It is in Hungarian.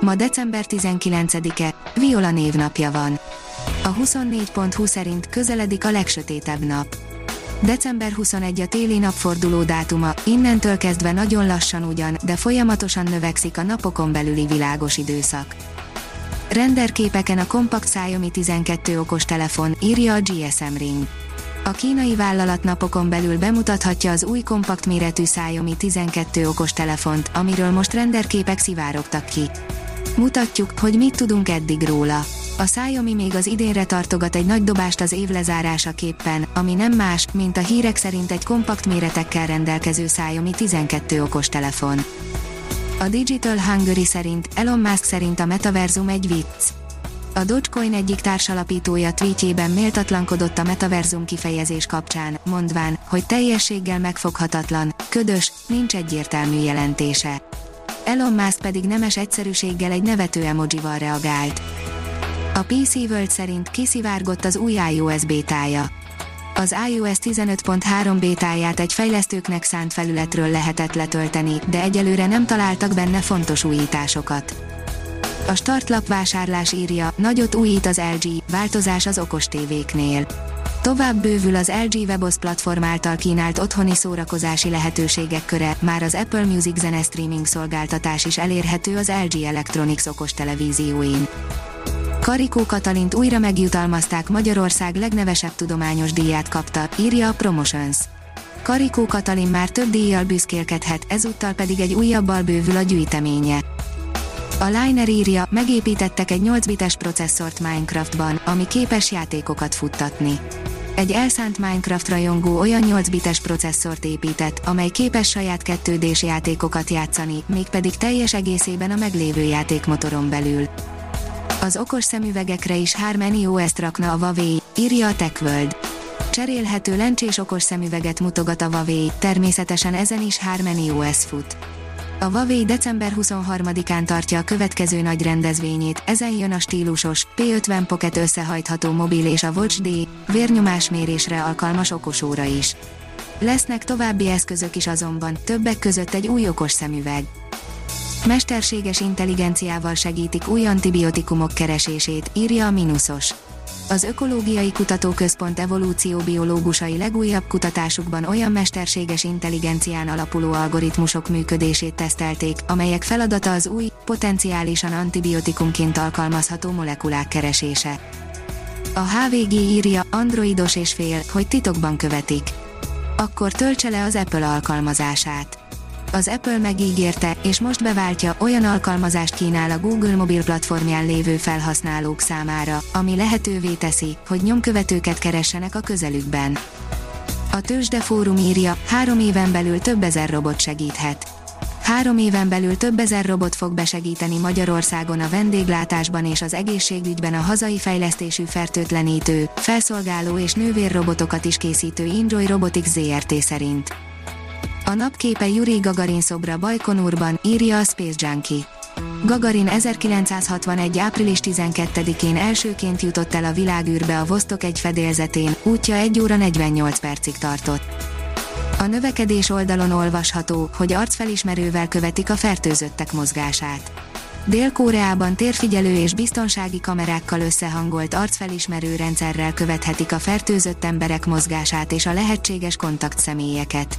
Ma december 19-e, Viola névnapja van. A 24.20 szerint közeledik a legsötétebb nap. December 21 a téli napforduló dátuma, innentől kezdve nagyon lassan ugyan, de folyamatosan növekszik a napokon belüli világos időszak. Renderképeken a kompakt Xiaomi 12 okos telefon, írja a GSM Ring. A kínai vállalat napokon belül bemutathatja az új kompakt méretű Xiaomi 12 okos telefont, amiről most renderképek szivárogtak ki. Mutatjuk, hogy mit tudunk eddig róla. A Xiaomi még az idénre tartogat egy nagy dobást az év lezárásaképpen, ami nem más, mint a hírek szerint egy kompakt méretekkel rendelkező Xiaomi 12 okos telefon. A Digital Hungary szerint, Elon Musk szerint a metaverzum egy vicc. A Dogecoin egyik társalapítója tweetjében méltatlankodott a metaverzum kifejezés kapcsán, mondván, hogy teljességgel megfoghatatlan, ködös, nincs egyértelmű jelentése. Elon Musk pedig nemes egyszerűséggel egy nevető emojival reagált. A PC World szerint kiszivárgott az új iOS bétája. Az iOS 15.3 bétáját egy fejlesztőknek szánt felületről lehetett letölteni, de egyelőre nem találtak benne fontos újításokat. A startlap vásárlás írja, nagyot újít az LG, változás az okos tévéknél. Tovább bővül az LG Webos platform által kínált otthoni szórakozási lehetőségek köre, már az Apple Music zene streaming szolgáltatás is elérhető az LG Electronics okos televízióin. Karikó Katalint újra megjutalmazták Magyarország legnevesebb tudományos díját kapta, írja a Promotions. Karikó Katalin már több díjjal büszkélkedhet, ezúttal pedig egy újabbal bővül a gyűjteménye. A Liner írja, megépítettek egy 8 bites processzort Minecraftban, ami képes játékokat futtatni. Egy elszánt Minecraft rajongó olyan 8 bites processzort épített, amely képes saját 2 d játékokat játszani, mégpedig teljes egészében a meglévő játékmotoron belül. Az okos szemüvegekre is Harmony OS-t rakna a Huawei, írja a TechWorld. Cserélhető lencsés okos szemüveget mutogat a Huawei, természetesen ezen is Harmony OS fut. A Huawei december 23-án tartja a következő nagy rendezvényét, ezen jön a stílusos, P50 Pocket összehajtható mobil és a Watch D, vérnyomásmérésre alkalmas okosóra is. Lesznek további eszközök is azonban, többek között egy új okos szemüveg. Mesterséges intelligenciával segítik új antibiotikumok keresését, írja a Minusos. Az Ökológiai Kutatóközpont evolúcióbiológusai legújabb kutatásukban olyan mesterséges intelligencián alapuló algoritmusok működését tesztelték, amelyek feladata az új, potenciálisan antibiotikumként alkalmazható molekulák keresése. A HVG írja, androidos és fél, hogy titokban követik. Akkor töltse le az Apple alkalmazását az Apple megígérte, és most beváltja, olyan alkalmazást kínál a Google mobil platformján lévő felhasználók számára, ami lehetővé teszi, hogy nyomkövetőket keressenek a közelükben. A Tőzsde Fórum írja, három éven belül több ezer robot segíthet. Három éven belül több ezer robot fog besegíteni Magyarországon a vendéglátásban és az egészségügyben a hazai fejlesztésű fertőtlenítő, felszolgáló és nővérrobotokat is készítő Enjoy Robotics ZRT szerint. A napképe Yuri Gagarin szobra Bajkonurban, írja a Space Junkie. Gagarin 1961. április 12-én elsőként jutott el a világűrbe a Vostok egy fedélzetén, útja 1 óra 48 percig tartott. A növekedés oldalon olvasható, hogy arcfelismerővel követik a fertőzöttek mozgását. Dél-Koreában térfigyelő és biztonsági kamerákkal összehangolt arcfelismerő rendszerrel követhetik a fertőzött emberek mozgását és a lehetséges kontaktszemélyeket.